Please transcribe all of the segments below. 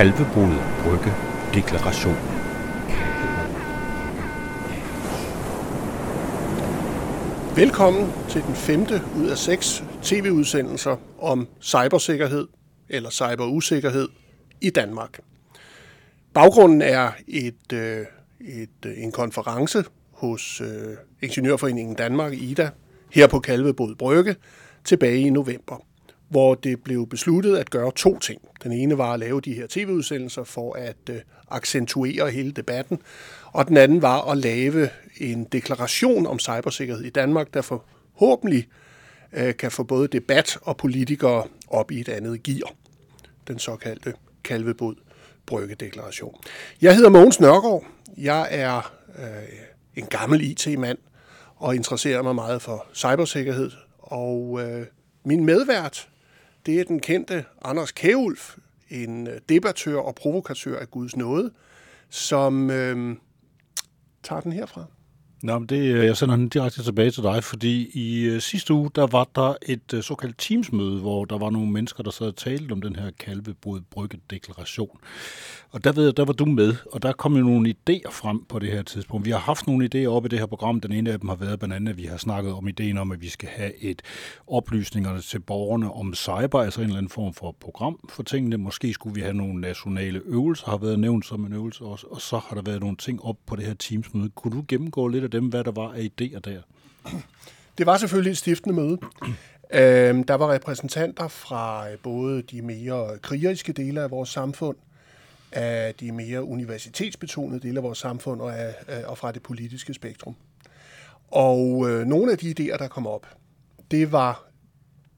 Kalvebod Brygge Deklaration. Velkommen til den femte ud af seks tv-udsendelser om cybersikkerhed eller cyberusikkerhed i Danmark. Baggrunden er et, øh, et, øh, en konference hos øh, Ingeniørforeningen Danmark, IDA, her på Kalvebod Brygge, tilbage i november, hvor det blev besluttet at gøre to ting. Den ene var at lave de her tv-udsendelser for at øh, accentuere hele debatten, og den anden var at lave en deklaration om cybersikkerhed i Danmark, der forhåbentlig øh, kan få både debat og politikere op i et andet gear. Den såkaldte Kalvebod Brygge-deklaration. Jeg hedder Mogens Nørgaard. Jeg er øh, en gammel IT-mand og interesserer mig meget for cybersikkerhed. Og øh, min medvært, det er den kendte Anders Kæulf, en øh, debattør og provokatør af Guds nåde, som øh, tager den herfra. Nå, men det, øh, jeg sender den direkte tilbage til dig, fordi i øh, sidste uge, der var der et øh, såkaldt teamsmøde, hvor der var nogle mennesker, der sad og talte om den her kalvebrud brygge deklaration. Og der ved jeg, der var du med, og der kom jo nogle idéer frem på det her tidspunkt. Vi har haft nogle idéer op i det her program. Den ene af dem har været blandt andet, at vi har snakket om ideen om, at vi skal have et oplysningerne til borgerne om cyber, altså en eller anden form for program for tingene. Måske skulle vi have nogle nationale øvelser, har været nævnt som en øvelse også, og så har der været nogle ting op på det her teamsmøde. Kunne du gennemgå lidt af dem, hvad der var af idéer der? Det var selvfølgelig et stiftende møde. Øhm, der var repræsentanter fra øh, både de mere krigeriske dele af vores samfund, af de mere universitetsbetonede dele af vores samfund og, af, øh, og fra det politiske spektrum. Og øh, nogle af de idéer, der kom op, det var,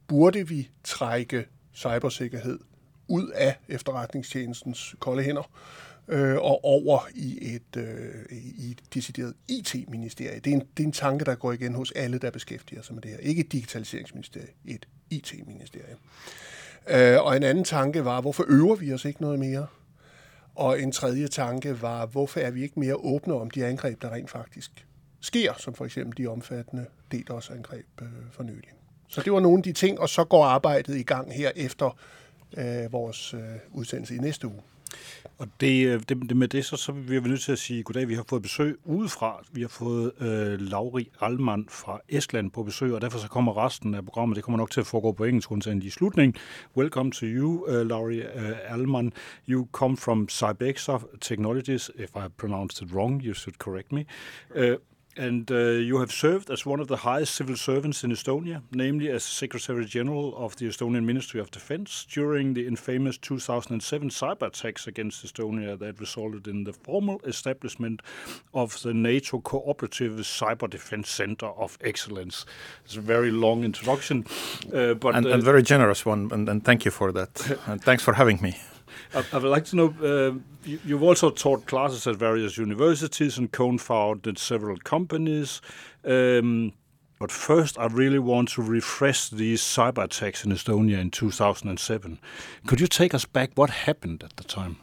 burde vi trække cybersikkerhed ud af efterretningstjenestens kolde hænder øh, og over i et, øh, i et decideret IT-ministerie. Det, er en, det er en tanke, der går igen hos alle, der beskæftiger sig med det her. Ikke et digitaliseringsministerie, et IT-ministerie. Øh, og en anden tanke var, hvorfor øver vi os ikke noget mere? Og en tredje tanke var, hvorfor er vi ikke mere åbne om de angreb, der rent faktisk sker, som for eksempel de omfattende DDoS-angreb øh, for nylig. Så det var nogle af de ting, og så går arbejdet i gang her efter øh, vores øh, udsendelse i næste uge. Og det, øh, det, det med det, så, så vi nødt til at sige goddag. Vi har fået besøg udefra. Vi har fået øh, Lauri Alman fra Estland på besøg, og derfor så kommer resten af programmet, det kommer nok til at foregå på engelsk, undtagen i slutningen. Welcome to you, uh, Lauri øh, uh, Alman. You come from Cybexa Technologies. If I pronounced it wrong, you should correct me. Uh, And uh, you have served as one of the highest civil servants in Estonia, namely as Secretary General of the Estonian Ministry of Defense during the infamous 2007 cyber attacks against Estonia that resulted in the formal establishment of the NATO Cooperative Cyber Defense Center of Excellence. It's a very long introduction, uh, but and, uh, and very generous one, and, and thank you for that. and thanks for having me. I, I would like to know uh, you, you've also taught classes at various universities and co-founded several companies. Um, but first, I really want to refresh these cyber attacks in Estonia in 2007. Could you take us back? What happened at the time?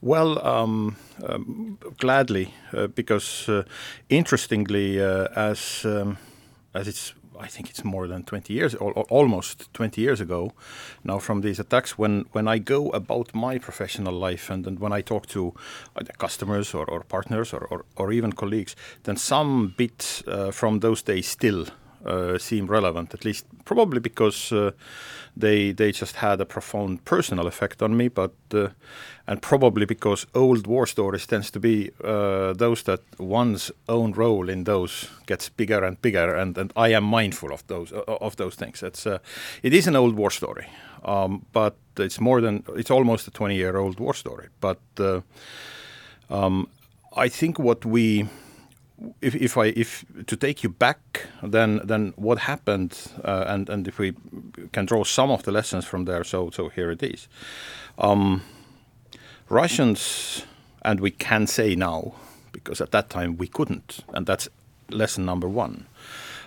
Well, um, um, gladly, uh, because uh, interestingly, uh, as um, as it's I think it's more than 20 years, or, or almost 20 years ago now from these attacks. When, when I go about my professional life and, and when I talk to uh, customers or, or partners or, or, or, even colleagues, then some bits uh, from those days still seem relevant, at least probably because uh, they they just had a profound personal effect on me, but uh, and probably because old war stories tends to be uh, those that one's own role in those gets bigger and bigger, and, and I am mindful of those uh, of those things. It's uh, it is an old war story, um, but it's more than it's almost a twenty year old war story. But um, I think what we if, if I if to take you back, then then what happened, uh, and and if we can draw some of the lessons from there, so so here it is. Um, Russians, and we can say now, because at that time we couldn't, and that's lesson number one.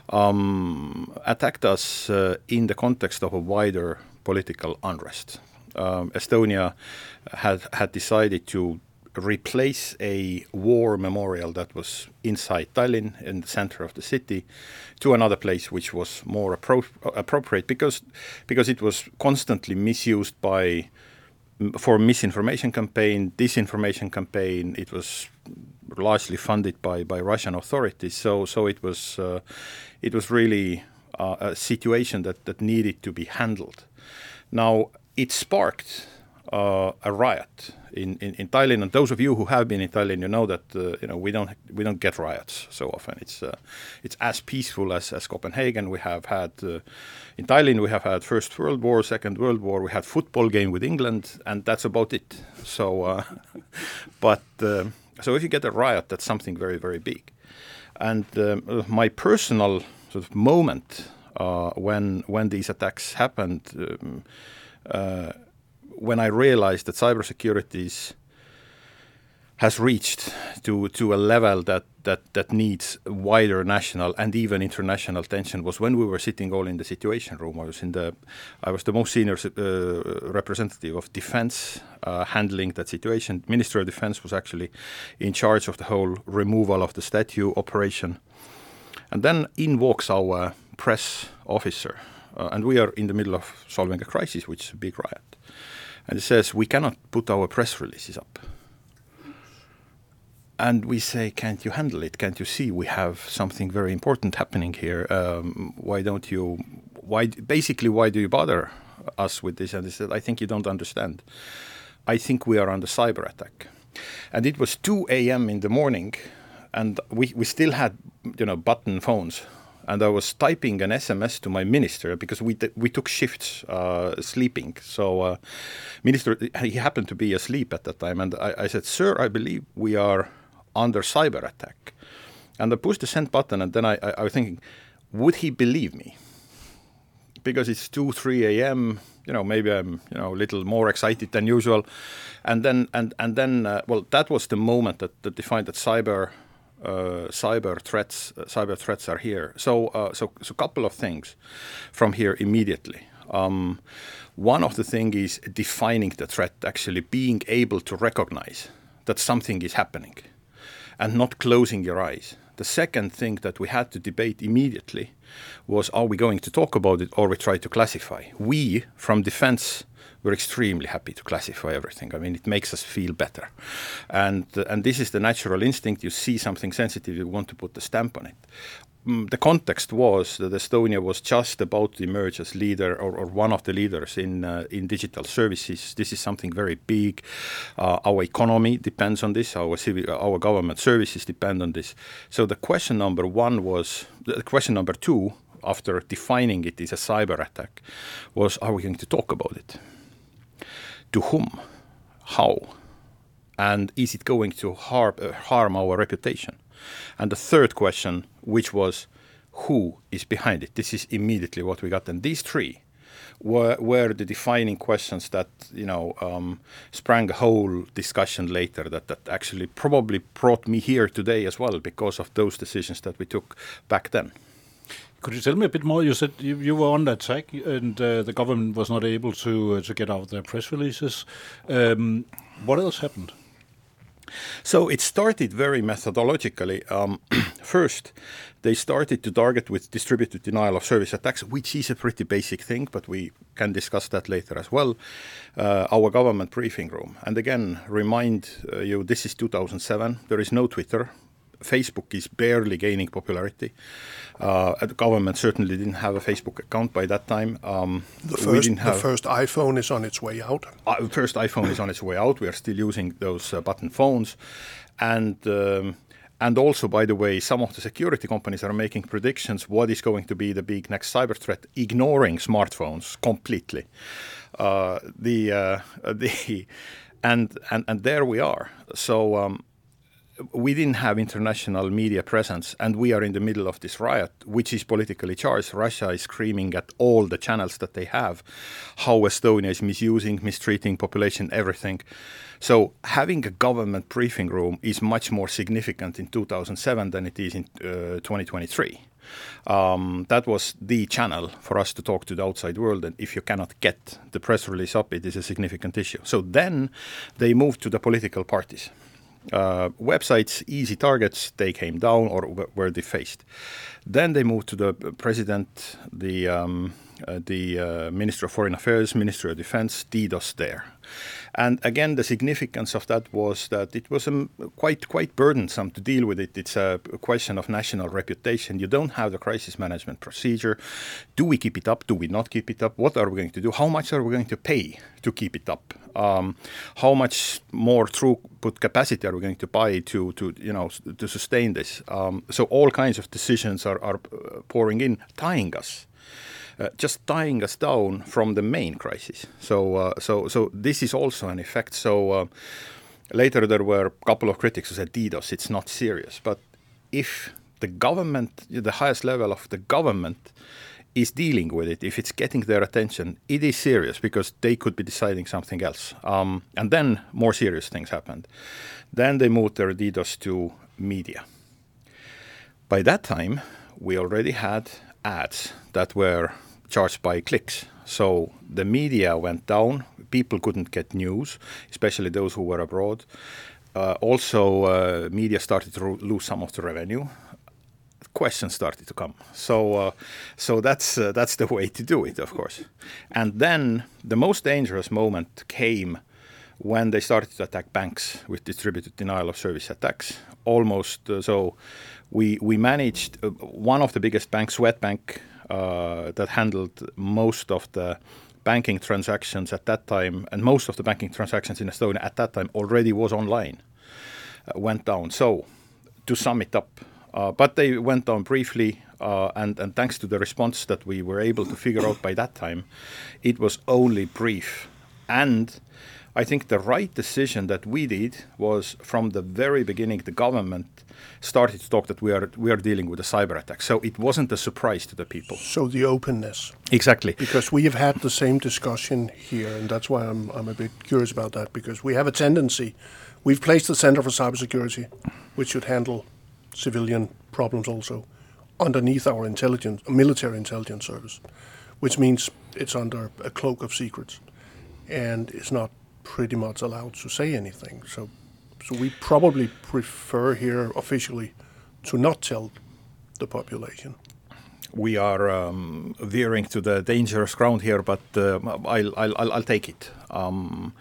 Um, attacked us uh, in the context of a wider political unrest. Um, Estonia had had decided to replace a war memorial that was inside Tallinn in the center of the city to another place which was more appro appropriate because because it was constantly misused by for misinformation campaign, disinformation campaign. It was largely funded by, by Russian authorities. So so it was uh, it was really uh, a situation that, that needed to be handled. Now it sparked uh, a riot in, in, in, Tallinn, and those of you who have been in Tallinn, you know that uh, you know we don't we don't get riots so often. It's uh, it's as peaceful as, as Copenhagen. We have had uh, in Tallinn we have had First World War, Second World War. We had football game with England, and that's about it. So, uh, but uh, so if you get a riot, that's something very very big. And my personal sort of moment when when these attacks happened. Um, when I realized that cybersecurity has reached to to a level that that that needs wider national and even international attention was when we were sitting all in the situation room. I was in the I was the most senior uh, representative of defense uh, handling that situation. Minister of Defense was actually in charge of the whole removal of the statue operation, and then in walks our press officer, uh, and we are in the middle of solving a crisis, which is a big riot and it says we cannot put our press releases up. And we say, can't you handle it? Can't you see we have something very important happening here? Um, why don't you? Why basically why do you bother us with this? And they said, I think you don't understand. I think we are under cyber attack. And it was 2 a.m. in the morning, and we, we still had you know button phones and I was typing an SMS to my minister because we we took shifts uh, sleeping. So, uh, minister, he happened to be asleep at that time, and I, I, said, "Sir, I believe we are under cyber attack." And I pushed the send button, and then I, I, I was thinking, would he believe me? Because it's two, three a.m. You know, maybe I'm you know a little more excited than usual, and then and and then uh, well, that was the moment that, that defined that cyber uh, cyber threats uh, cyber threats are here. So uh, so so couple of things from here immediately. Um, one of the thing is defining the threat, actually being able to recognize that something is happening, and not closing your eyes. The second thing that we had to debate immediately was: Are we going to talk about it, or we try to classify? We from defense we're extremely happy to classify everything. I mean, it makes us feel better, and uh, and this is the natural instinct. You see something sensitive, you want to put the stamp on it. Mm, the context was that Estonia was just about to emerge as leader or, or one of the leaders in uh, in digital services. This is something very big. Uh, our economy depends on this. Our civil, our government services depend on this. So the question number one was the question number two after defining it as a cyber attack was: Are we going to talk about it? To whom, how, and is it going to harm, uh, harm our reputation? And the third question, which was who is behind it? This is immediately what we got. And these three were, were the defining questions that you know um, sprang a whole discussion later that, that actually probably brought me here today as well because of those decisions that we took back then. Could you tell me a bit more? You said you, you were under attack, and uh, the government was not able to uh, to get out their press releases. Um, what else happened? So it started very methodologically. Um, first, they started to target with distributed denial of service attacks, which is a pretty basic thing, but we can discuss that later as well. Uh, our government briefing room. And again, remind uh, you this is 2007. There is no Twitter. Facebook is barely gaining popularity. Uh, the government certainly didn't have a Facebook account by that time. Um, the, first, the first iPhone is on its way out. Uh, the first iPhone is on its way out. We are still using those uh, button phones, and um, and also, by the way, some of the security companies are making predictions what is going to be the big next cyber threat, ignoring smartphones completely. Uh, the uh, the and and and there we are. So. Um, we didn't have international media presence, and we are in the middle of this riot, which is politically charged. Russia is screaming at all the channels that they have how Estonia is misusing, mistreating population, everything. So having a government briefing room is much more significant in 2007 than it is in uh, 2023. Um, that was the channel for us to talk to the outside world. And if you cannot get the press release up, it is a significant issue. So then they moved to the political parties uh, websites, easy targets, they came down or were defaced. Then they moved to the president, the um, uh, the uh, Minister of Foreign Affairs, Minister of Defense, DDoS there. And again, the significance of that was that it was um, quite quite burdensome to deal with it. It's a question of national reputation. You don't have the crisis management procedure. Do we keep it up? Do we not keep it up? What are we going to do? How much are we going to pay to keep it up? Um, how much more throughput capacity are we going to buy to, to you know to sustain this? Um, so all kinds of decisions are, are uh, pouring in, tying us just tying us down from the main crisis. So, uh, so, so this is also an effect. So uh, later there were a couple of critics who said, DDoS, it's not serious. But if the government, the highest level of the government, is dealing with it, if it's getting their attention, it is serious because they could be deciding something else. Um, and then more serious things happened. Then they moved their DDoS to media. By that time, we already had ads that were charged by clicks. So the media went down. People couldn't get news, especially those who were abroad. Uh, also, uh, media started to lose some of the revenue. Questions started to come. So, uh, so that's uh, that's the way to do it, of course. And then the most dangerous moment came when they started to attack banks with distributed denial of service attacks. Almost uh, so, we we managed uh, one of the biggest banks, Swedbank, that handled most of the banking transactions at that time, and most of the banking transactions in Estonia at that time already was online, uh, went down. So, to sum it up, uh, but they went down briefly, uh, and, and thanks to the response that we were able to figure out by that time, it was only brief. And I think the right decision that we did was from the very beginning, the government started to talk that we are we are dealing with a cyber attack. So it wasn't a surprise to the people. So the openness. Exactly. Because we have had the same discussion here, and that's why I'm I'm a bit curious about that. Because we have a tendency, we've placed the Center for Cybersecurity, which should handle civilian problems also, underneath our intelligence, military intelligence service, which means it's under a cloak of secrets, and it's not pretty much allowed to say anything. So so we probably prefer here officially to not tell the population. We are um, veering to the dangerous ground here, but uh, I'll, I'll, I'll, take it. Um,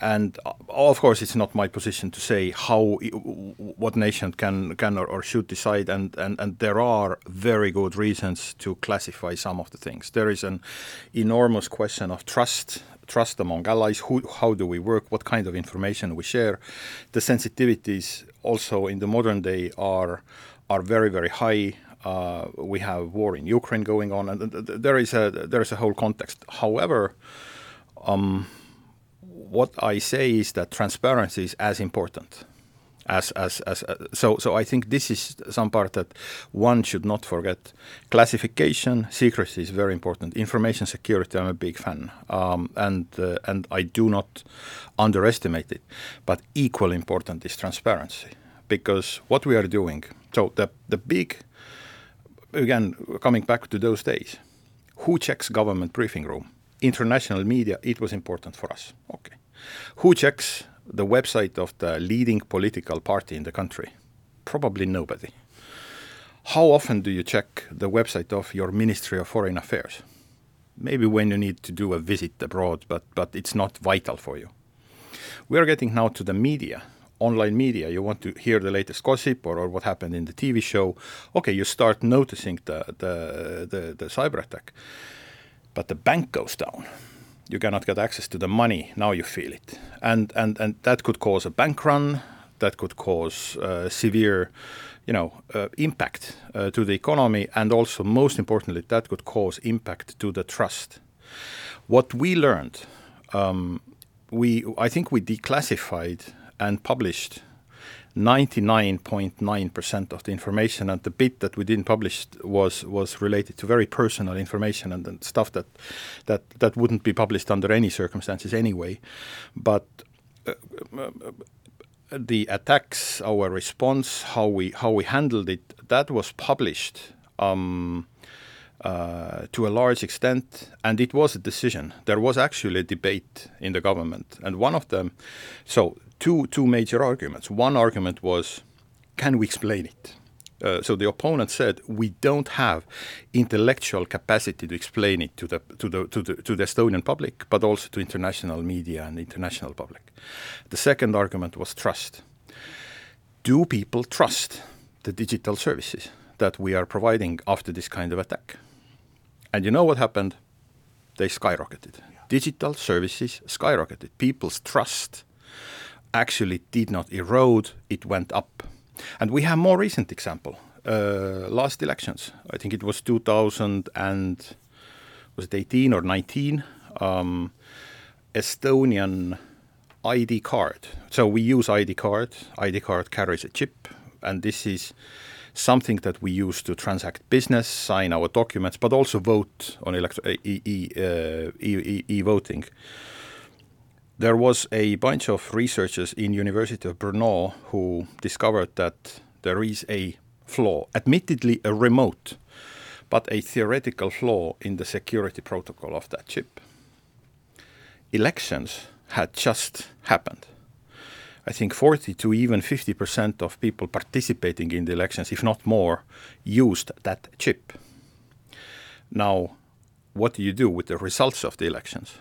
and uh, of course, it's not my position to say how what nation can can or, or, should decide, and, and and there are very good reasons to classify some of the things. There is an enormous question of trust trust among allies. Who, how do we work? What kind of information we share? The sensitivities also in the modern day are are very very high. Uh, we have war in Ukraine going on, and there is a there is a whole context. However, um, what I say is that transparency is as important as as as uh, so so I think this is some part that one should not forget. Classification, secrecy is very important. Information security, I'm a big fan, um, and uh, and I do not underestimate it. But equally important is transparency, because what we are doing. So the the big, again, coming back to those days, who checks government briefing room? International media. It was important for us. Okay, who checks the website of the leading political party in the country? Probably nobody. How often do you check the website of your Ministry of Foreign Affairs? Maybe when you need to do a visit abroad, but, but it's not vital for you. We are getting now to the media, online media. You want to hear the latest gossip or, or what happened in the TV show. Okay, you start noticing the, the, the, the cyber attack. But the bank goes down you cannot get access to the money. Now you feel it, and and and that could cause a bank run. That could cause uh, severe, you know, uh, impact uh, to the economy, and also most importantly, that could cause impact to the trust. What we learned, um, we I think we declassified and published 99.9% of the information and the bit that we didn't publish was was related to very personal information and, and stuff that that that wouldn't be published under any circumstances anyway but uh, uh, the attacks our response how we how we handled it that was published um, uh, to a large extent, and it was a decision. There was actually a debate in the government, and one of them, so two two major arguments. One argument was, can we explain it? Uh, so the opponent said we don't have intellectual capacity to explain it to the to the to the to the Estonian public, but also to international media and international public. The second argument was trust. Do people trust the digital services that we are providing after this kind of attack? And you know what happened? They skyrocketed. Yeah. Digital services skyrocketed. People's trust actually did not erode; it went up and we have more recent example. Uh, last elections, I think it was 2000 and was it 18 or 19? Um, Estonian ID card. So we use ID card. ID card carries a chip, and this is something that we use to transact business, sign our documents, but also vote on elect- e, e, uh, e, e voting there was a bunch of researchers in University of Brno who discovered that there is a flaw, admittedly a remote, but a theoretical flaw in the security protocol of that chip. Elections had just happened. I think 40 to even 50% of people participating in the elections, if not more, used that chip. Now, what do you do with the results of the elections?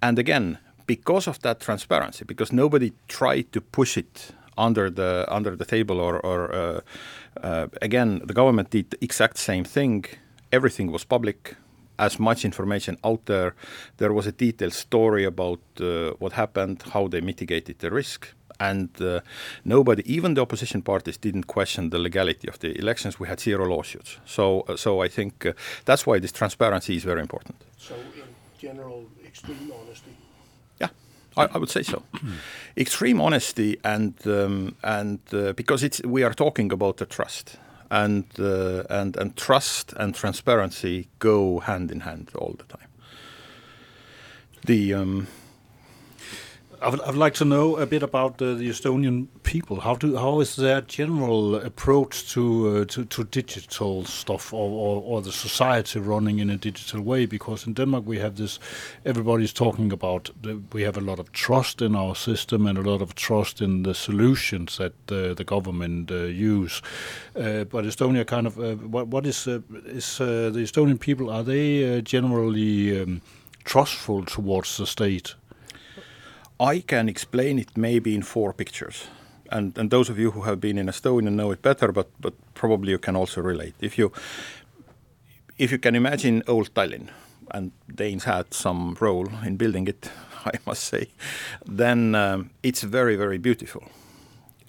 And again, because of that transparency, because nobody tried to push it under the under the table or, or uh, uh, again the government did the exact same thing. Everything was public, as much information out there. There was a detailed story about uh, what happened, how they mitigated the risk, and uh, nobody, even the opposition parties, didn't question the legality of the elections. We had zero lawsuits. So, uh, so I think uh, that's why this transparency is very important. So, in general, extreme honesty I, I would say so. Extreme honesty and um, and uh, because it's we are talking about the trust and uh, and and trust and transparency go hand in hand all the time. The um, I would, I would like to know a bit about uh, the Estonian people. How do how is their general approach to uh, to, to, digital stuff or, or, or, the society running in a digital way? Because in Denmark we have this, everybody's talking about the, we have a lot of trust in our system and a lot of trust in the solutions that uh, the government uh, use. Uh, but Estonia kind of uh, what what is is the Estonian people? Are they generally um, trustful towards the state? I can explain it maybe in four pictures. And, and those of you who have been in Estonia know it better, but, but probably you can also relate. If you, if you can imagine old Tallinn, and Danes had some role in building it, I must say, then um, it's very, very beautiful.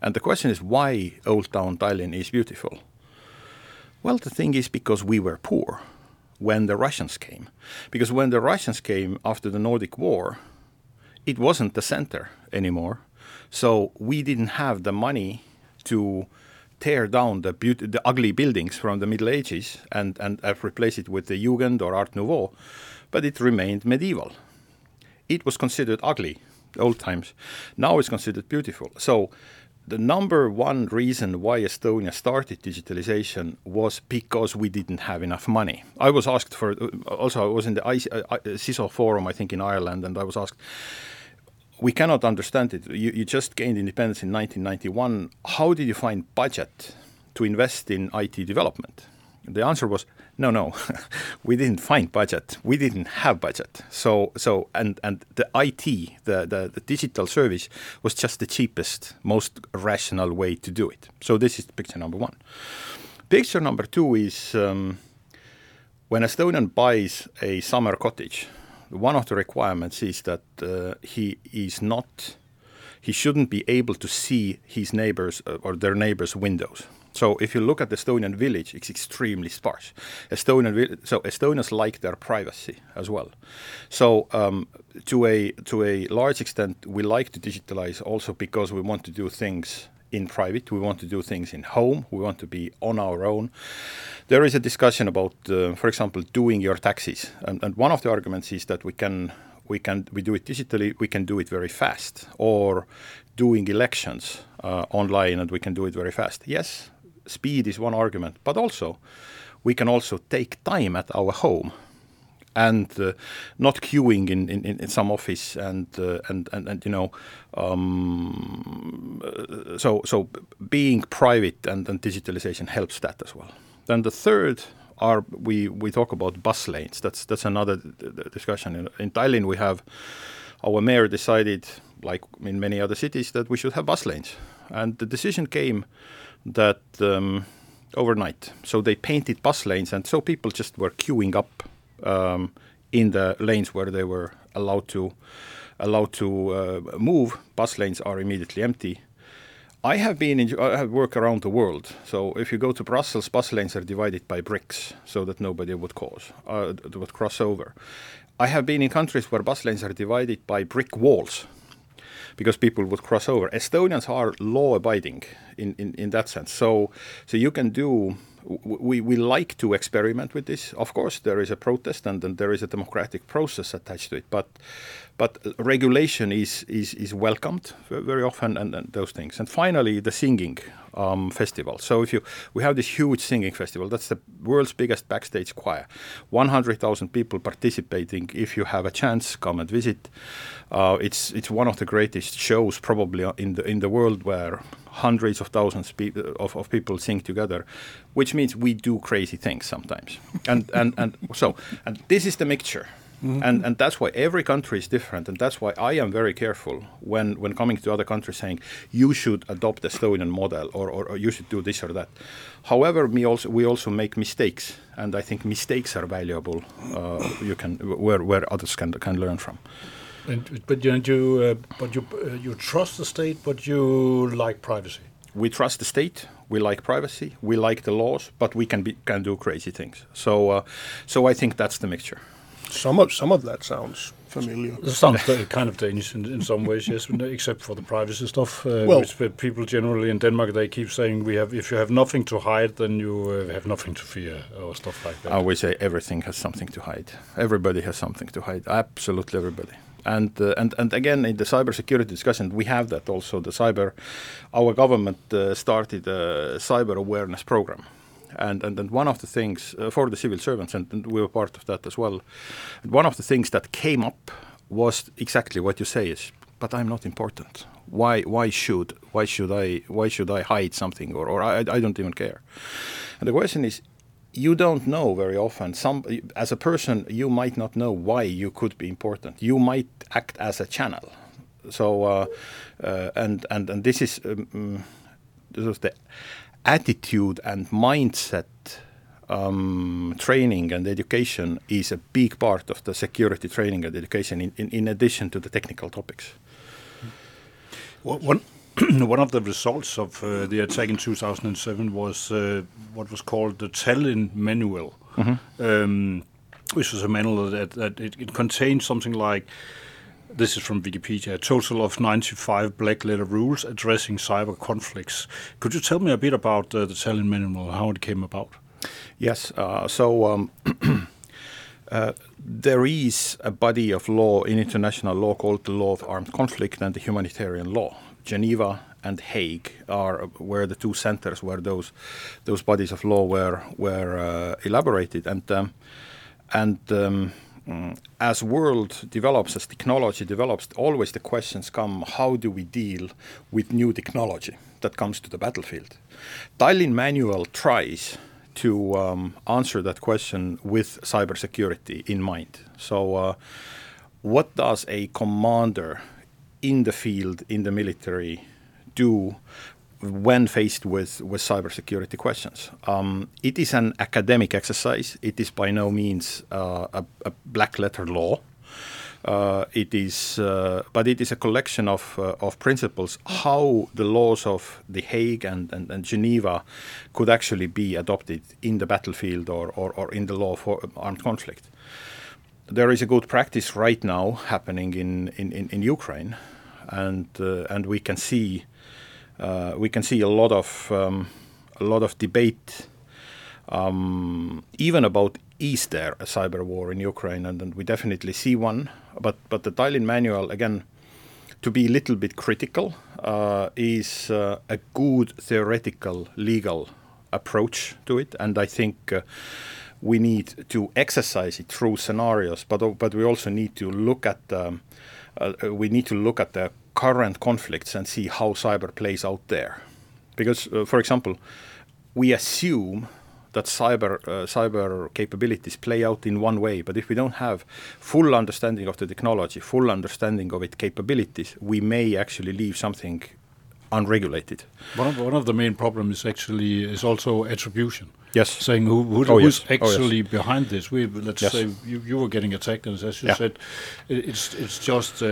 And the question is why Old Town Tallinn is beautiful? Well, the thing is because we were poor when the Russians came. Because when the Russians came after the Nordic War, it wasn't the center anymore. So we didn't have the money to tear down the, beauty, the ugly buildings from the Middle Ages and, and uh, replace it with the Jugend or Art Nouveau, but it remained medieval. It was considered ugly, old times. Now it's considered beautiful. So the number one reason why Estonia started digitalization was because we didn't have enough money. I was asked for, also I was in the CISO uh, uh, forum, I think in Ireland, and I was asked, we cannot understand it. You, you just gained independence in 1991. How did you find budget to invest in IT development? The answer was no, no. we didn't find budget. We didn't have budget. So, so and and the IT, the, the the digital service, was just the cheapest, most rational way to do it. So this is picture number one. Picture number two is um, when Estonian buys a summer cottage one of the requirements is that uh, he is not, he shouldn't be able to see his neighbors uh, or their neighbors' windows. So if you look at the Estonian village, it's extremely sparse. Estonian, so Estonians like their privacy as well. So um, to a to a large extent, we like to digitalize also because we want to do things in private. We want to do things in home. We want to be on our own. There is a discussion about, uh, for example, doing your taxes, and, and one of the arguments is that we can we can we do it digitally. We can do it very fast, or doing elections uh, online, and we can do it very fast. Yes, speed is one argument, but also we can also take time at our home and uh, not queuing in, in, in some office and uh, and, and and you know um, so so being private and, and digitalization helps that as well. Then the third are we we talk about bus lanes. That's that's another discussion. In, in Tallinn, we have our mayor decided, like in many other cities, that we should have bus lanes, and the decision came that um, overnight. So they painted bus lanes, and so people just were queuing up um, in the lanes where they were allowed to allowed to uh, move. Bus lanes are immediately empty. I have been in, I have worked around the world. So if you go to Brussels, bus lanes are divided by bricks so that nobody would cause uh, would cross over. I have been in countries where bus lanes are divided by brick walls because people would cross over. Estonians are law abiding in, in, in that sense. So so you can do we, we like to experiment with this. Of course, there is a protest and, and there is a democratic process attached to it, but but regulation is is, is welcomed very often and, and those things. And finally, the singing um, festival. So if you we have this huge singing festival. That's the world's biggest backstage choir. 100,000 people participating. If you have a chance, come and visit. Uh, it's it's one of the greatest shows probably in the in the world where hundreds of thousands of, of people sing together, which means we do crazy things sometimes. and, and, and so, and this is the mixture. Mm-hmm. And, and that's why every country is different, and that's why I am very careful when, when coming to other countries saying you should adopt the Estonian model or, or, or you should do this or that. However, we also we also make mistakes, and I think mistakes are valuable. Uh, you can where where others can can learn from. And, but you, you uh, but you uh, you trust the state, but you like privacy. We trust the state. We like privacy. We like the laws, but we can be can do crazy things. So, uh, so I think that's the mixture. Some of some of that sounds familiar. It sounds kind of Danish in, in some ways, yes, except for the privacy stuff. Uh, well, which people generally in Denmark they keep saying we have if you have nothing to hide, then you uh, have nothing to fear or stuff like that. I always say everything has something to hide. Everybody has something to hide. Absolutely everybody. And, uh, and and again in the cybersecurity discussion we have that also. The cyber our government uh, started a cyber awareness program. And and, and one of the things uh, for the civil servants and, and, we were part of that as well one of the things that came up was exactly what you say is but I'm not important. Why why should why should I why should I hide something or, or I, I don't even care? And the question is you don't know very often. Some as a person you might not know why you could be important. You might act as a channel. So uh, uh, and and and this is um, this is the attitude and mindset um, training and education is a big part of the security training and education in, in, in addition to the technical topics. One, one of the results of uh, the attack in 2007 was uh, what was called the Tallinn Manual, mm-hmm. um, which was a manual that, that it, it, contained something like this is from Wikipedia, a total of 95 black letter rules addressing cyber conflicts. Could you tell me a bit about uh, the Tallinn Manual, how it came about? Yes, uh, so um, uh, there is a body of law in international law called the Law of Armed Conflict and the Humanitarian Law. Geneva and Hague are where the two centers where those those bodies of law were were uh, elaborated and um, and um, as world develops, as technology develops, always the questions come: How do we deal with new technology that comes to the battlefield? Tallinn Manual tries to um, answer that question with cybersecurity in mind. So, uh, what does a commander in the field, in the military, do when faced with, with cybersecurity questions. Um, it is an academic exercise. It is by no means uh, a, a, black letter law. Uh, it is, uh, but it is a collection of uh, of principles how the laws of The Hague and, and, and, Geneva could actually be adopted in the battlefield or, or, or in the law for armed conflict. There is a good practice right now happening in, in, in, in Ukraine and uh, and we can see uh, we can see a lot of um, a lot of debate um, even about is there a cyber war in Ukraine and, and we definitely see one. But but the Tallinn manual again to be a little bit critical uh, is uh, a good theoretical legal approach to it and I think uh, we need to exercise it through scenarios, but but we also need to look at um, uh, we need to look at the current conflicts and see how cyber plays out there, because uh, for example, we assume that cyber uh, cyber capabilities play out in one way, but if we don't have full understanding of the technology, full understanding of its capabilities, we may actually leave something unregulated. One of, one of the main problems actually is also attribution. Yes. Saying who, who Oh, who's yes. Oh, actually yes. behind this. We let's Yes. say you, you were getting attacked, and as you Yeah. said, it, it's it's just uh,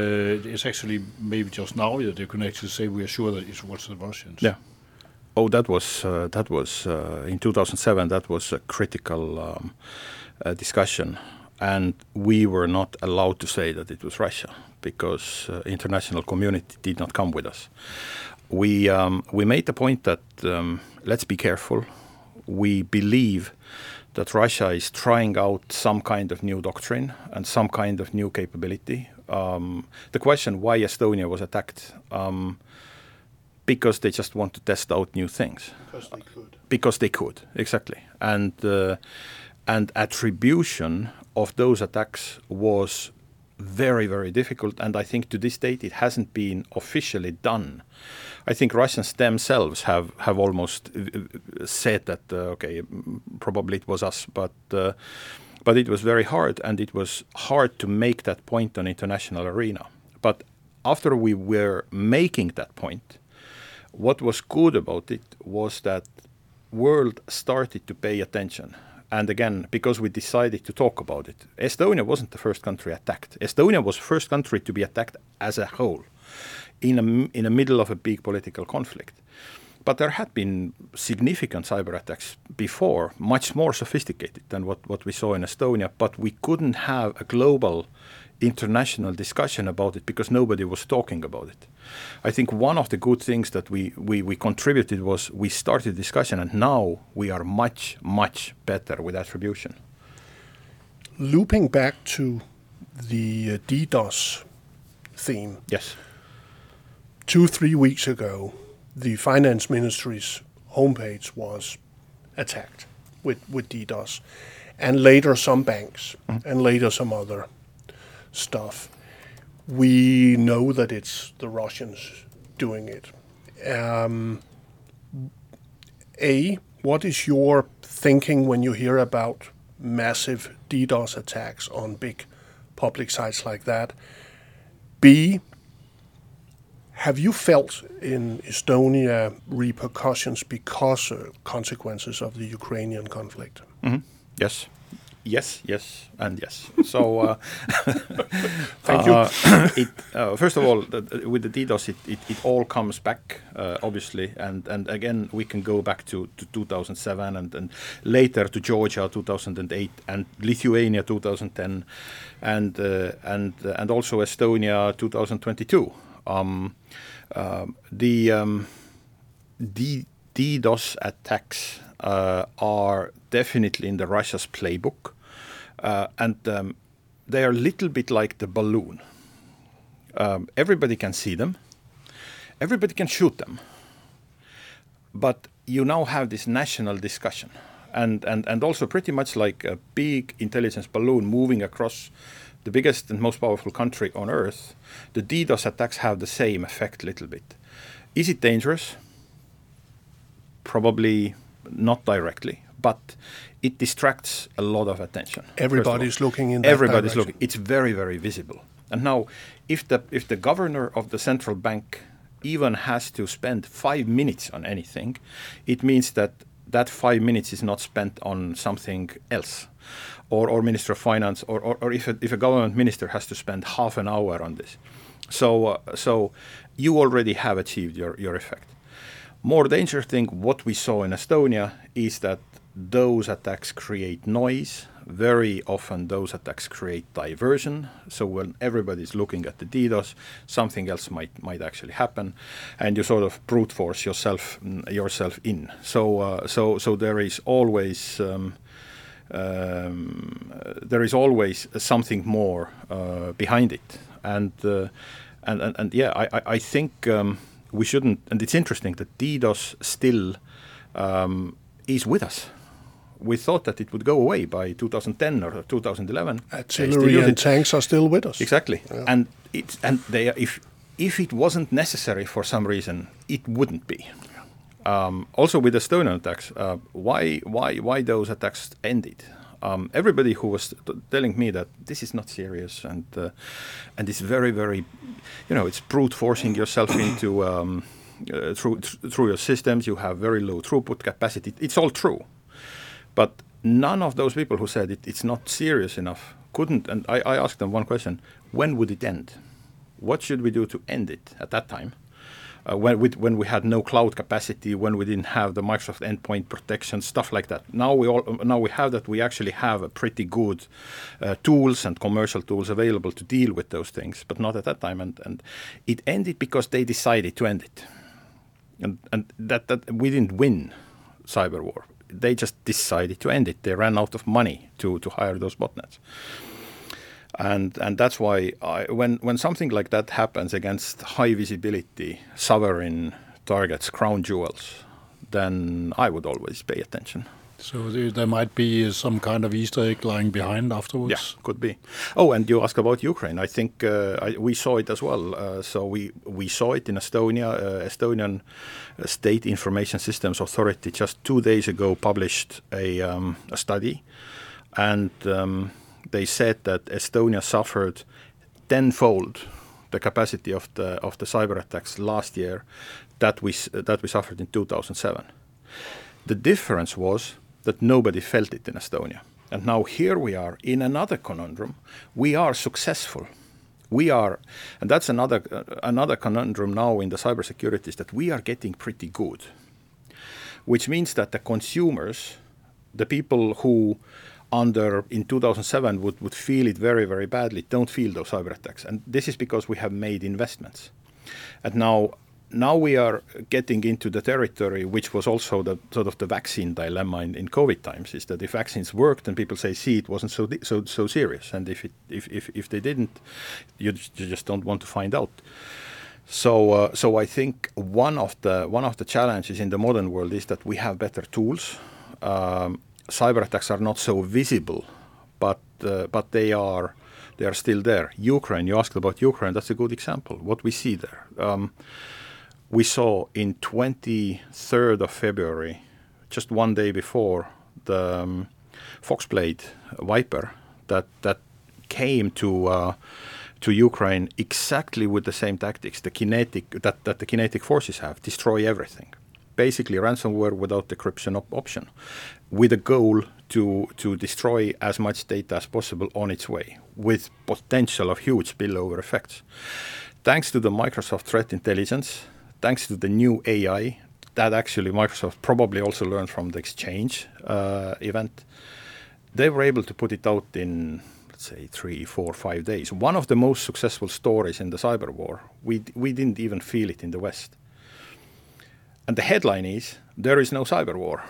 it's actually maybe just now that you can actually say we are sure that it was the Russians. Yeah. Oh, that was uh, that was uh, in 2007. That was a critical um, uh, discussion, and we were not allowed to say that it was Russia because uh, international community did not come with us. We um, we made the point that um, let's be careful. We believe that Russia is trying out some kind of new doctrine and some kind of new capability. Um, the question why Estonia was attacked. Um, because they just want to test out new things Because they could. because they could exactly and uh, and attribution of those attacks was very very difficult and i think to this date it hasn't been officially done i think russians themselves have have almost uh, said that uh, okay probably it was us but uh, but it was very hard and it was hard to make that point on international arena. But after we were making that point what was good about it was that world started to pay attention. And again because we decided to talk about it estonia wasn't the first country attacked. Estonia was first country to be attacked as a whole in a, in the middle of a big political conflict but there had been significant cyber attacks before much more sophisticated than what, what we saw in estonia but we couldn't have a global international discussion about it because nobody was talking about it. I think one of the good things that we, we, we contributed was we started discussion and now we are much, much better with attribution. Looping back to the uh, DDoS theme, Yes. Two, three weeks ago, the finance ministry's homepage was attacked with, with DDoS. And later, some banks, and later, some other stuff. We know that it's the Russians doing it. Um, A, what is your thinking when you hear about massive DDoS attacks on big public sites like that? B, have you felt in Estonia repercussions because of consequences of the Ukrainian conflict? Yes. Yes, yes, and yes. So, uh, Thank you. uh, it, uh, first of all, the, the- with the DDoS, it, it, it all comes back, uh, obviously, and, and again, we can go back to, to 2007 and, and later to Georgia 2008 and Lithuania 2010, and uh, and uh, and also Estonia 2022. Um, um, the um, D- DDoS attacks uh, are definitely in the Russia's playbook, uh, and um, they are a little bit like the balloon. Um, everybody can see them, everybody can shoot them, but you now have this national discussion, and and and also pretty much like a big intelligence balloon moving across the biggest and most powerful country on earth. The DDoS attacks have the same effect, a little bit. Is it dangerous? Probably not directly, but it distracts a lot of attention. first of all. Everybody's looking in Everybody's direction. looking. It's very, very visible. And now, if the if the governor of the central bank even has to spend five minutes on anything, it means that that five minutes is not spent on something else, or or minister of finance, or or, or if a, if a government minister has to spend half an hour on this, so uh, so you already have achieved your your effect. More dangerous thing, what we saw in Estonia, is that those attacks create noise. Very often, those attacks create diversion. So when everybody's looking at the DDoS, something else might might actually happen, and you sort of brute force yourself yourself in. So uh, so so there is always. Um, um, there is always something more uh, behind it, and, uh, and and and yeah, I I, I think um, we shouldn't. And it's interesting that DDoS still um, is with us. We thought that it would go away by 2010 or 2011. They still Artillery and it. tanks are still with us. Exactly, and it's and they if if it wasn't necessary for some reason, it wouldn't be. Um, also with the Estonian attacks, uh, why why why those attacks ended? Um, everybody who was t- telling me that this is not serious and uh, and it's very very, you know, it's brute forcing yourself into um, uh, through th- through your systems. You have very low throughput capacity. It's all true, but none of those people who said it, it's not serious enough couldn't. And I, I asked them one question: When would it end? What should we do to end it at that time? Uh, when, we, when we had no cloud capacity, when we didn't have the Microsoft endpoint protection, stuff like that. Now we all now we have that. We actually have a pretty good uh, tools and commercial tools available to deal with those things, but not at that time. And, and it ended because they decided to end it, and and that that we didn't win cyber war. They just decided to end it. They ran out of money to to hire those botnets and and that's why I, when when something like that happens against high visibility sovereign targets, crown jewels, then I would always pay attention. So there, might be some kind of Easter egg lying behind afterwards. Yeah, could be. Oh, and you ask about Ukraine. I think uh, I, we saw it as well. Uh, so we we saw it in Estonia. Uh, Estonian State Information Systems Authority just two days ago published a, um, a study, and um, they said that Estonia suffered tenfold the capacity of the of the cyber attacks last year that we that we suffered in 2007. The difference was that nobody felt it in Estonia. And now here we are in another conundrum. We are successful. We are, and that's another uh, another conundrum now in the cybersecurity is that we are getting pretty good, which means that the consumers, the people who under in 2007 would, would feel it very very badly, don't feel those cyber attacks, and this is because we have made investments, and now now we are getting into the territory which was also the sort of the vaccine dilemma in, in COVID times is that if vaccines worked then people say see it wasn't so so so serious. And if it if if, if they didn't you, you just don't want to find out. So uh, so I think one of the one of the challenges in the modern world is that we have better tools um, cyber attacks are not so visible but uh, but they are they are still there Ukraine you asked about Ukraine that's a good example what we see there um, we saw in 23rd of February, just one day before the um, Foxblade Viper that that came to uh, to Ukraine exactly with the same tactics, the kinetic that, that the kinetic forces have, destroy everything. Basically, ransomware without decryption op- option, with a goal to to destroy as much data as possible on its way, with potential of huge spillover effects. Thanks to the Microsoft Threat Intelligence, thanks to the new AI that actually Microsoft probably also learned from the Exchange uh, event, they were able to put it out in let's say three, four, five days. One of the most successful stories in the cyber war. We we didn't even feel it in the West. And the headline is there is no cyber war.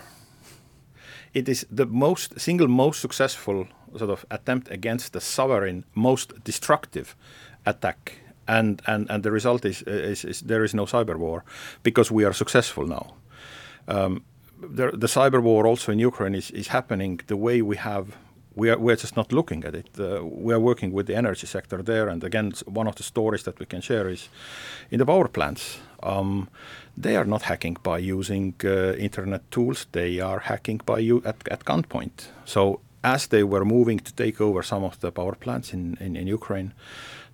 It is the most single most successful sort of attempt against the sovereign, most destructive attack and and and the result is is, is there is no cyber war because we are successful now. Um, the, the cyber war also in Ukraine is, is happening the way we have. We are we're just not looking at it. Uh, we are working with the energy sector there, and again, one of the stories that we can share is in the power plants. Um, they are not hacking by using uh, internet tools. They are hacking by you at, at gunpoint. So as they were moving to take over some of the power plants in, in, in Ukraine,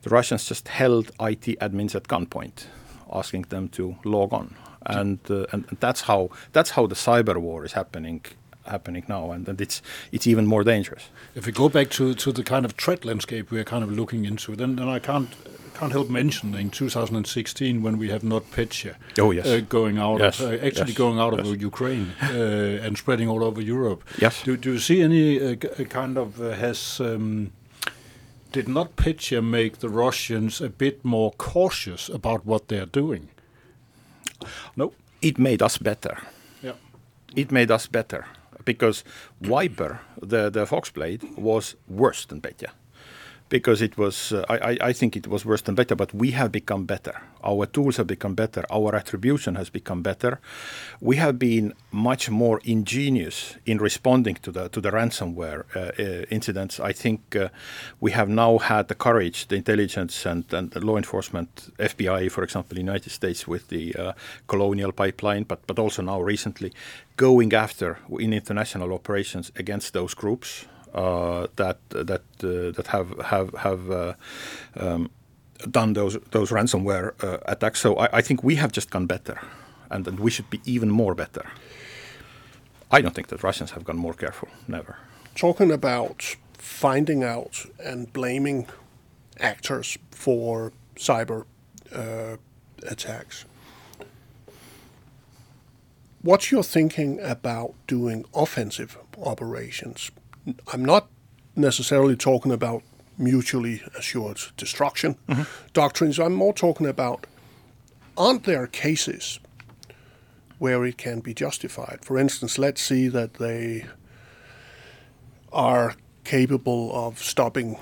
the Russians just held IT admins at gunpoint, asking them to log on, and uh, and that's how that's how the cyber war is happening happening now, and, and it's it's even more dangerous. If we go back to, to the kind of threat landscape we are kind of looking into, then, then I can't can't help mentioning 2016 when we had NotPetya Oh, yes. uh, going out, Yes, of, uh, actually yes, going out of. Ukraine uh, and spreading all over Europe. Yes. Do, do you see any uh, uh, kind of uh, has um, did NotPetya make the Russians a bit more cautious about what they're doing? No. It made us better. Yeah. It made us better because Viper, the the Foxblade, was worse than Petya. Because it was, uh, I, I think it was worse than better, but we have become better. Our tools have become better. Our attribution has become better. We have been much more ingenious in responding to the to the ransomware uh, uh, incidents. I think uh, we have now had the courage, the intelligence, and, and the law enforcement, FBI, for example, the United States with the uh, colonial pipeline, but but also now recently, going after in international operations against those groups that that uh, that have have have uh, um, done those those ransomware attacks. So I, I, think we have just gone better, and, and we should be even more better. I don't think that Russians have gone more careful. Never. Talking about finding out and blaming actors for cyber uh, attacks. What's your thinking about doing offensive operations? I'm not necessarily talking about mutually assured destruction mm-hmm. doctrines. I'm more talking about aren't there cases where it can be justified? For instance, let's see that they are capable of stopping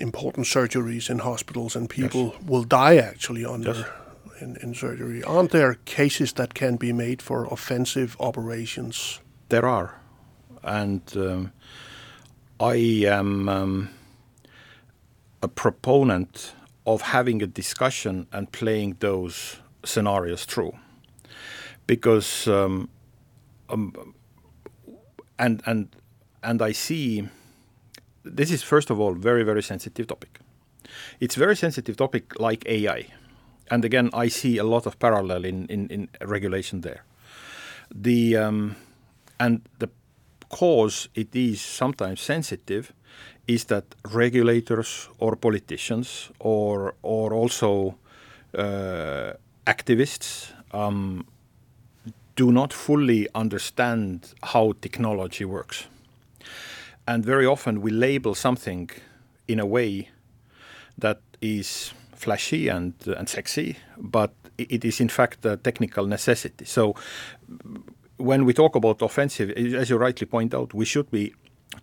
important surgeries in hospitals and people yes. will die actually under yes. in, in surgery. Aren't there cases that can be made for offensive operations? There are. And um, I am um, a proponent of having a discussion and playing those scenarios through, because um, um, and and and I see this is first of all very very sensitive topic. It's very sensitive topic like AI, and again I see a lot of parallel in in, in regulation there. The um, and the cause it is sometimes sensitive is that regulators or politicians or or also uh, activists um, do not fully understand how technology works. And very often we label something in a way that is flashy and, and sexy, but it is in fact a technical necessity. So when we talk about offensive, as you rightly point out, we should be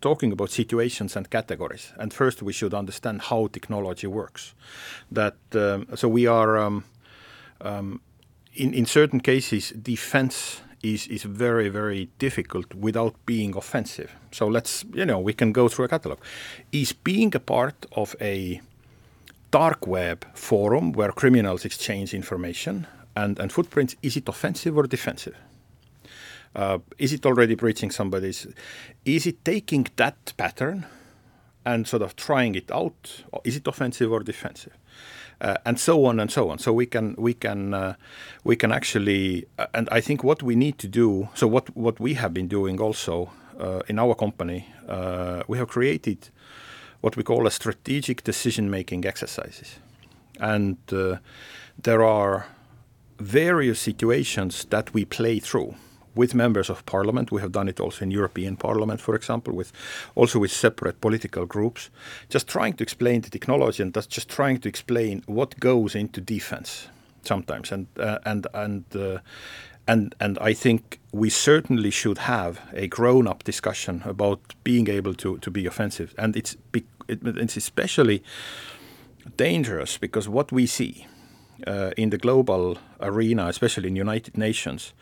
talking about situations and categories. And first, we should understand how technology works. That um, so we are um, um, in in certain cases, defense is is very very difficult without being offensive. So let's you know we can go through a catalog. Is being a part of a dark web forum where criminals exchange information and, and footprints, is it offensive or defensive? Uh, is it already breaching somebody's? Is it taking that pattern and sort of trying it out? Is it offensive or defensive? Uh, and so on and so on. So we can we can uh, we can actually, uh, and I think what we need to do. So what what we have been doing also uh, in our company, uh, we have created what we call a strategic decision making exercises, and there are various situations that we play through with members of parliament. We have done it also in European Parliament, for example, with also with separate political groups, just trying to explain the technology and just trying to explain what goes into defense sometimes, and uh, and and. Uh, and and I think we certainly should have a grown-up discussion about being able to to be offensive, and it's it's especially dangerous because what we see uh, in the global arena, especially in United Nations,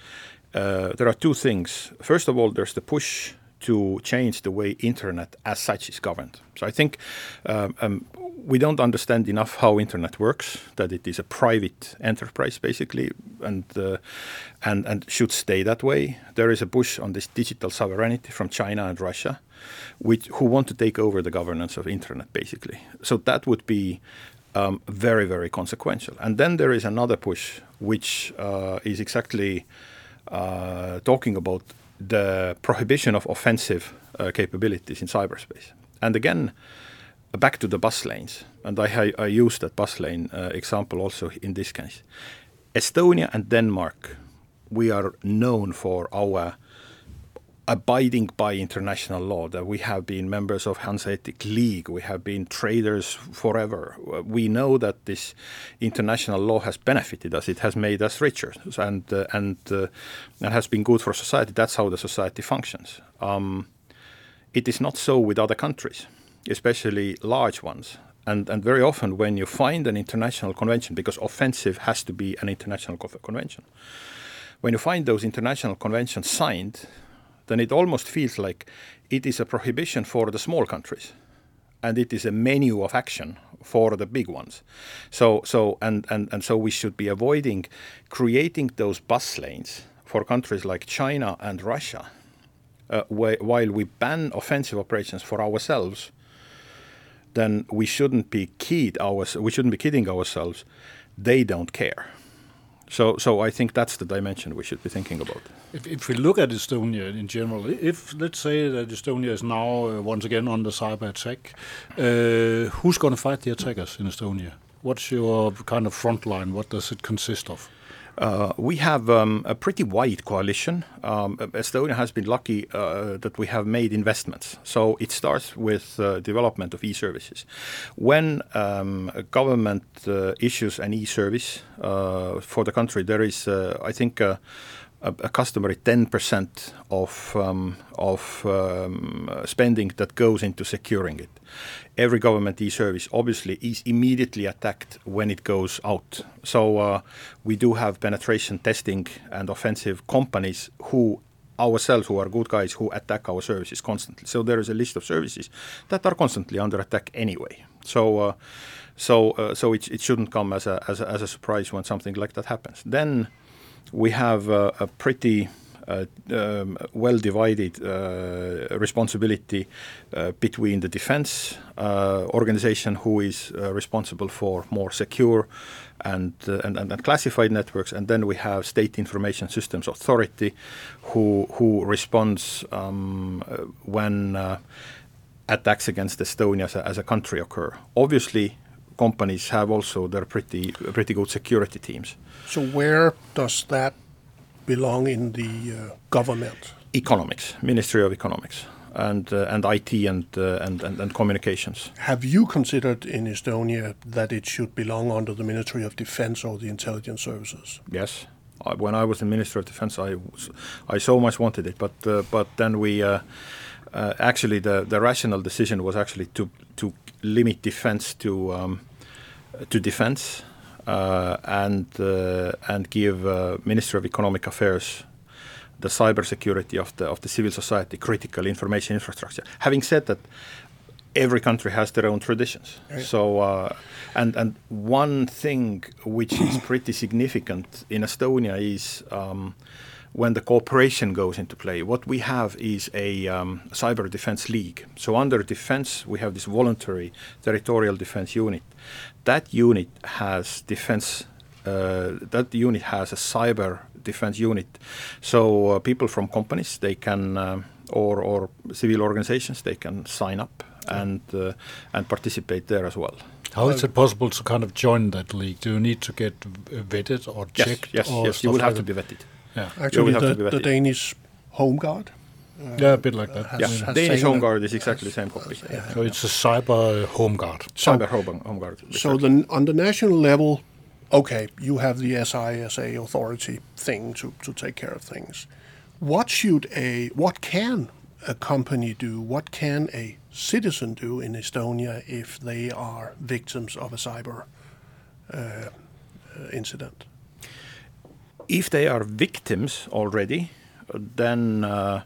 uh, there are two things. First of all, there's the push to change the way internet as such is governed. So I think um, um, we don't understand enough how internet works. That it is a private enterprise basically, and uh, and and should stay that way. There is a push on this digital sovereignty from China and Russia, which who want to take over the governance of internet basically. So that would be. Um, very, very consequential. And then there is another push, which uh, is exactly uh, talking about the prohibition of offensive uh, capabilities in cyberspace. And again, back to the bus lanes, and I, I use that bus lane uh, example also in this case. Estonia and Denmark, we are known for our abiding by international law, that we have been members of Hanseatic League, we have been traders forever. We know that this international law has benefited us, it has made us richer, and, uh, and, uh, and has been good for society. That's how the society functions. Um, it is not so with other countries, especially large ones. and, and very often when you find an international convention, because offensive has to be an international convention, when you find those international conventions signed, then it almost feels like it is a prohibition for the small countries and it is a menu of action for the big ones. So, so and, and, and so we should be avoiding creating those bus lanes for countries like China and Russia, uh, while we ban offensive operations for ourselves. Then we shouldn't be ours. We shouldn't be kidding ourselves. They don't care. So, so I think that's the dimension we should be thinking about. If, if we look at Estonia in general, if let's say that Estonia is now uh, once again under cyber attack, uh, who's going to fight the attackers in Estonia? What's your kind of front line? What does it consist of? Uh, we have um, a pretty wide coalition. Um, Estonia has been lucky uh, that we have made investments. So it starts with uh, development of e-services. When um, a government uh, issues an e-service uh, for the country, there is, uh, I think, a, customary 10% of um, of um, spending that goes into securing it every government e-service obviously is immediately attacked when it goes out. So uh, we do have penetration testing and offensive companies who ourselves who are good guys who attack our services constantly. So there is a list of services that are constantly under attack anyway. So uh, so uh, so it, it shouldn't come as a, as a, as a surprise when something like that happens. Then we have a pretty uh, um, well divided uh, responsibility uh, between the defense organization who is responsible for more secure and, and, and classified networks, and then we have State Information Systems Authority, who who responds um, when attacks against Estonia as a, as a country occur. Obviously, companies have also their pretty pretty good security teams. So where does that belong in the uh, government? Economics, Ministry of Economics, and uh, and IT and, uh, and, and and communications. Have you considered in Estonia that it should belong under the Ministry of Defense or the intelligence services? Yes. when I was the Minister of Defense, I was, I so much wanted it, but uh, but then we. Uh, actually, the, the rational decision was actually to to limit defense to um, to defense uh, and uh, and give uh, Minister of Economic Affairs the cybersecurity of the of the civil society critical information infrastructure. Having said that, every country has their own traditions. Right. So, uh, and and one thing which is pretty significant in Estonia is um, when the cooperation goes into play. What we have is a um, cyber defense league. So under defense, we have this voluntary territorial defense unit. That unit has defense. Uh, that unit has a cyber defense unit. So uh, people from companies they can uh, or or civil organizations they can sign up and uh, and participate there as well. How is it possible to kind of join that league? Do you need to get vetted or checked? Yes, yes, yes. You will have to be vetted. Yeah. Actually, the, the Danish Home Guard. Uh, yeah, a bit like that. Has, yeah, has Danish Home Guard is exactly the same copy. Yeah. So it's a cyber home guard. Cyber home, home guard. So the, on the national level, okay, you have the SISA authority thing to, to take care of things. What should a what can a company do? What can a citizen do in Estonia if they are victims of a cyber uh, uh incident? If they are victims already, then uh,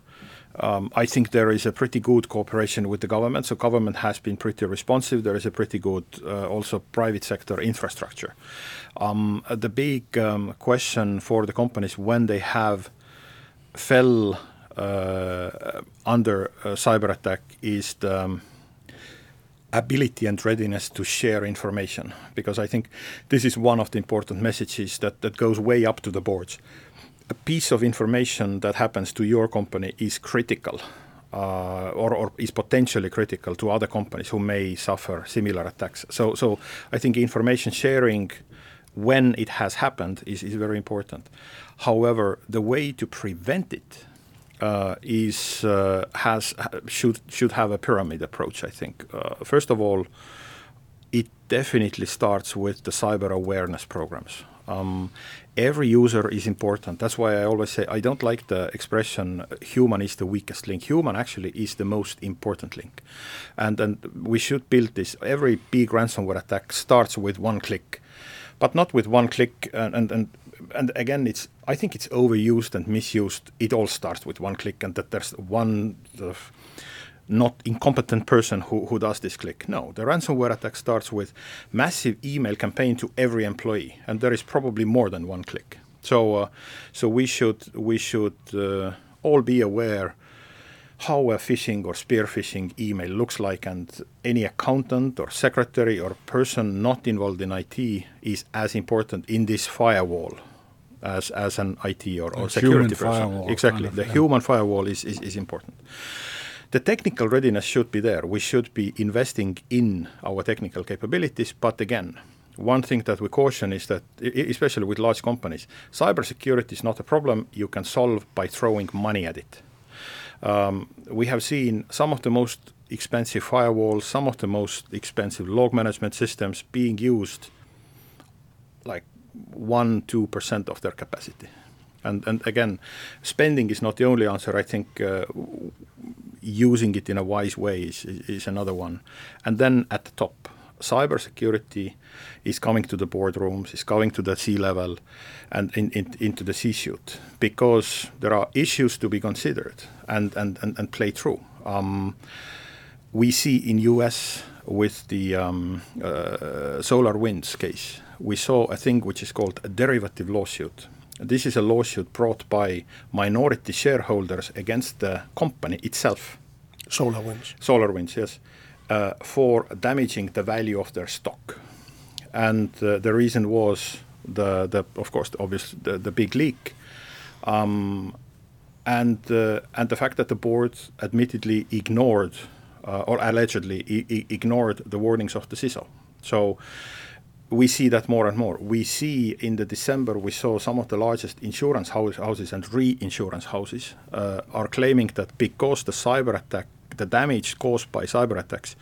um, I think there is a pretty good cooperation with the government. So government has been pretty responsive. There is a pretty good uh, also private sector infrastructure. Um, the big um, question for the companies when they have fell uh, under cyber attack is the um, ability and readiness to share information because I think this is one of the important messages that, that goes way up to the boards. A piece of information that happens to your company is critical uh, or, or, is potentially critical to other companies who may suffer similar attacks. So, so I think information sharing when it has happened is, is very important. However, the way to prevent it is uh, has should should have a pyramid approach. I think uh, first of all, it definitely starts with the cyber awareness programs. Um, every user is important. That's why I always say I don't like the expression human is the weakest link. Human actually is the most important link. And, and we should build this. Every big ransomware attack starts with one click, but not with one click. And, and, and, and again, it's I think it's overused and misused. It all starts with one click, and that there's one sort of not incompetent person who, who does this click. No, the ransomware attack starts with massive email campaign to every employee, and there is probably more than one click. So, uh, so we should we should uh, all be aware how a phishing or spear phishing email looks like, and any accountant or secretary or person not involved in IT is as important in this firewall as as an IT or, or security person. Firewall, exactly, kind of, the yeah. human firewall is, is, is important the technical readiness should be there. We should be investing in our technical capabilities. But again, one thing that we caution is that, especially with large companies, cybersecurity is not a problem you can solve by throwing money at it. Um, we have seen some of the most expensive firewalls, some of the most expensive log management systems being used like 1 2% of their capacity. And, and again, spending is not the only answer. I think uh, using it in a wise way is, is another one. And then at the top, cybersecurity is coming to the boardrooms, is going to the C level and in, in, into the C suite because there are issues to be considered and, and, and, and play through. Um, we see in US with the um, uh, SolarWinds case, we saw a thing which is called a derivative lawsuit. This is a lawsuit brought by minority shareholders against the company itself. Solar winds. Solar winds, yes, for damaging the value of their stock. And uh, the reason was the, the of course, the obvious, the, the big leak. Um, and, uh, and the fact that the board admittedly ignored, uh, or allegedly ignored the warnings of the CISO. So we see that more and more. We see in the December we saw some of the largest insurance house, houses and reinsurance houses uh, are claiming that because the cyber attack, the damage caused by cyber attacks,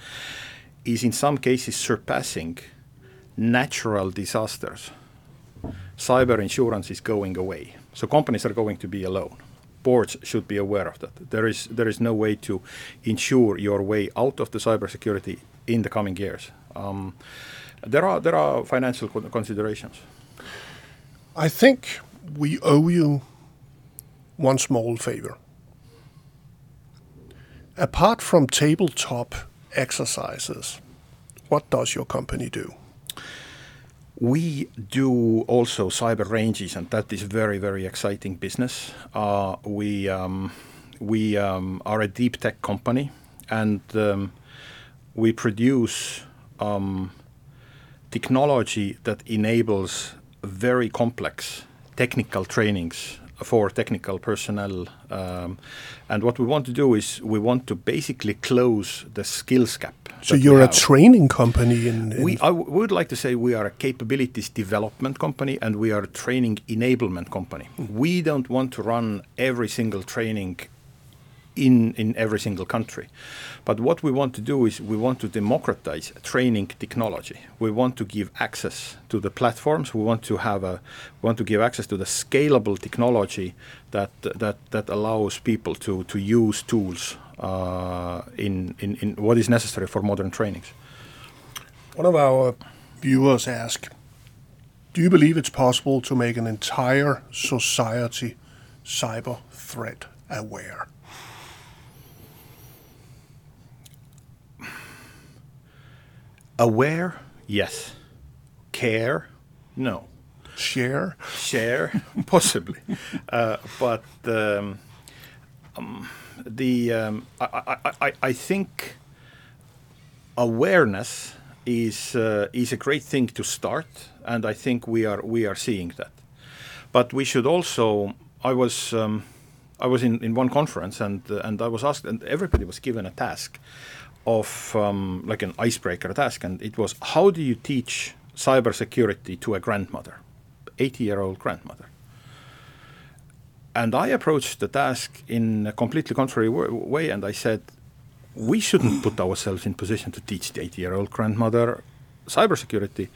is in some cases surpassing natural disasters. Cyber insurance is going away, so companies are going to be alone. Boards should be aware of that. There is there is no way to insure your way out of the cybersecurity in the coming years. Um, there are there are financial considerations. I think we owe you one small favor. Apart from tabletop exercises, what does your company do? We do also cyber ranges, and that is very very exciting business. Uh, we um, we um, are a deep tech company, and um, we produce um, technology that enables very complex technical trainings for technical personnel. Um, and what we want to do is we want to basically close the skills gap. So you're a training company in, in We, I w- would like to say we are a capabilities development company and we are a training enablement company. We don't want to run every single training in, in every single country. But what we want to do is we want to democratize training technology. We want to give access to the platforms. We want to have a want to give access to the scalable technology that that that allows people to to use tools uh, in, in in what is necessary for modern trainings. One of our viewers ask, do you believe it's possible to make an entire society cyber threat aware? Aware, yes. Care, no. Share? Share, possibly. Uh, but um, um, the um, I, I, I, I think awareness is uh, is a great thing to start, and I think we are we are seeing that. But we should also. I was um, I was in, in one conference, and uh, and I was asked, and everybody was given a task of um, like an icebreaker task, and it was how do you teach cybersecurity to a grandmother, 80 year old grandmother. And I approached the task in a completely contrary wa- way, and I said, we shouldn't put ourselves in position to teach the 80 year old grandmother cybersecurity,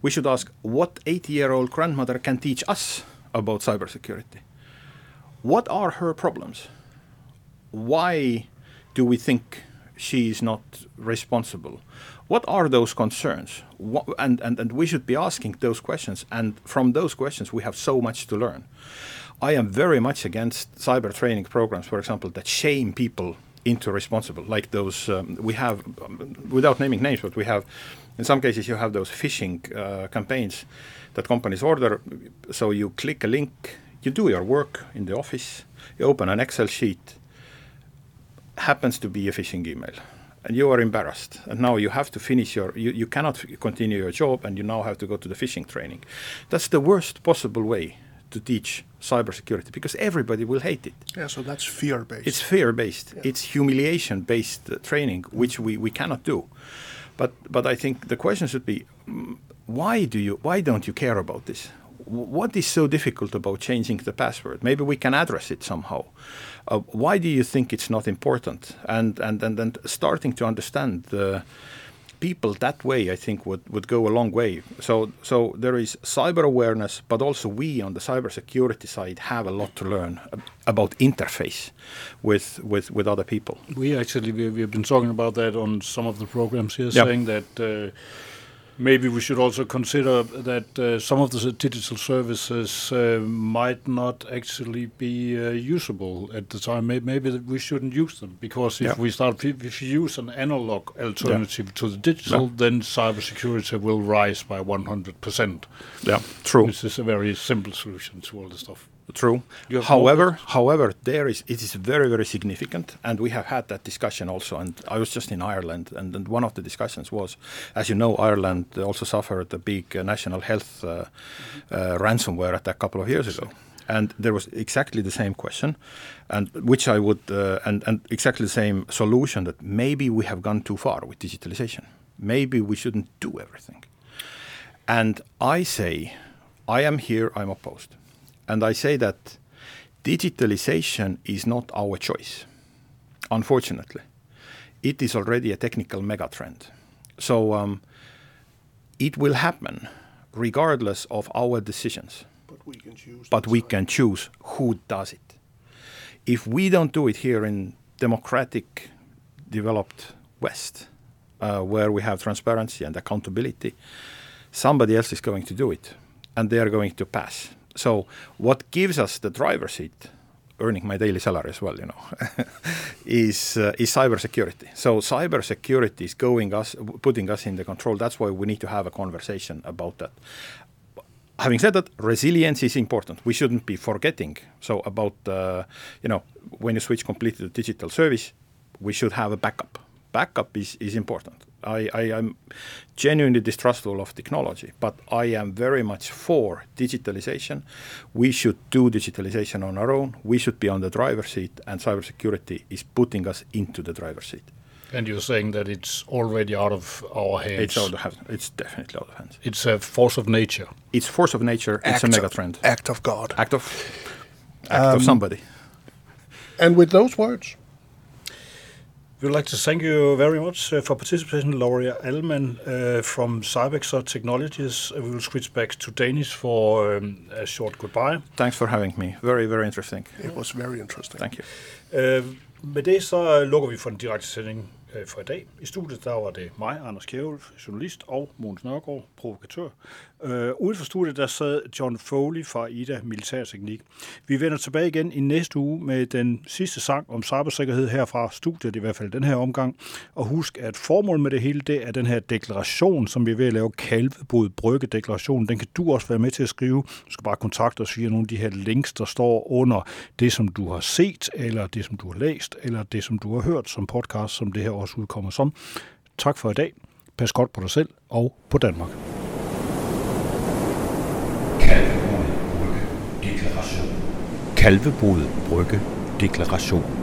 we should ask what 80 year old grandmother can teach us about cybersecurity. What are her problems? Why do we think she is not responsible? What are those concerns? What, and, and, and we should be asking those questions. And from those questions, we have so much to learn. I am very much against cyber training programs, for example, that shame people into responsible, like those um, we have, um, without naming names, but we have, in some cases, you have those phishing uh, campaigns that companies order. So you click a link, you do your work in the office, you open an Excel sheet, happens to be a phishing email and you are embarrassed and now you have to finish your you, you cannot continue your job and you now have to go to the phishing training. That's the worst possible way to teach cybersecurity because everybody will hate it. Yeah, so that's fear based. it's fear based it's humiliation based uh, training which we, we cannot do. But but i think the question should be mm, why do you why don't you care about this what is so difficult about changing the password? Maybe we can address it somehow. Uh, why do you think it's not important? And and and, and starting to understand the people that way i think would, would go a long way. So so there is cyber awareness but also we on the cybersecurity side have a lot to learn about interface with with with other people. We actually we, we've been talking about that on some of the programs here, Yeah. saying that uh, maybe we should also consider that uh, some of the digital services uh, might not actually be uh, usable at the time. Maybe, we shouldn't use them because if Yeah. we start if you use an analog alternative to the digital, Yeah. then cybersecurity will rise by 100%. yeah true This is a very simple solution to all the stuff. True. However, however, there is it is very very significant, and we have had that discussion also. And I was just in Ireland, and, and one of the discussions was, as you know, Ireland also suffered a big uh, national health uh, uh, ransomware attack a couple of years ago. And there was exactly the same question, and which I would, uh, and and exactly the same solution that maybe we have gone too far with digitalization. Maybe we shouldn't do everything. And I say, I am here, I'm opposed. And I say that digitalization is not our choice, unfortunately. It is already a technical megatrend. So um, it will happen regardless of our decisions, but we can choose. but we can choose who does it. If we don't do it here in democratic, developed West, uh, where we have transparency and accountability, somebody else is going to do it, and they are going to pass. So, what gives us the driver seat, earning my daily salary as well, you know, is uh, is cybersecurity. So, cybersecurity is going us, putting us in the control. That's why we need to have a conversation about that having said that, resilience is important. We shouldn't be forgetting. So about uh, you know when you switch completely to digital service, we should have a backup. Backup is is important. I, I am genuinely distrustful of technology, but I am very much for digitalization. We should do digitalization on our own. We should be on the driver's seat, and cybersecurity is putting us into the driver's seat. And you're saying that it's already out of our hands. It's out of hands. It's definitely out of hands. It's a force of nature. It's force of nature. it's a Act- mega trend. Act of God. Act of act of um, somebody. And with those words, We would like to thank you very much uh, for participation, Lauri Almann uh, from CybExer Technologies. Uh, we will switch back to Danish for um, a short goodbye. Thanks for having me. Very, very interesting. it was very interesting. Thank you. Øh, med det så lukker vi for den direkte sending øh, for i dag. I studiet der var det mig, Anders Kjærulff, journalist, og Mogens Nørgaard, provokatør. Øh, uden for studiet der sad John Foley fra Ida Militærteknik. Vi vender tilbage igen i næste uge med den sidste sang om cybersikkerhed her fra studiet, i hvert fald den her omgang. Og husk, at formålet med det hele, det er den her deklaration, som vi er ved at lave, Kalvebod Brygge deklaration. Den kan du også være med til at skrive. Du skal bare kontakte os via nogle af de her links, der står under det, som du har set, eller det, som du har læst, eller det, som du har hørt som podcast, som det her også udkommer som. Tak for i dag. Pas godt på dig selv og på Danmark. Kalvebod Brygge Deklaration. Kalvebod Brygge Deklaration.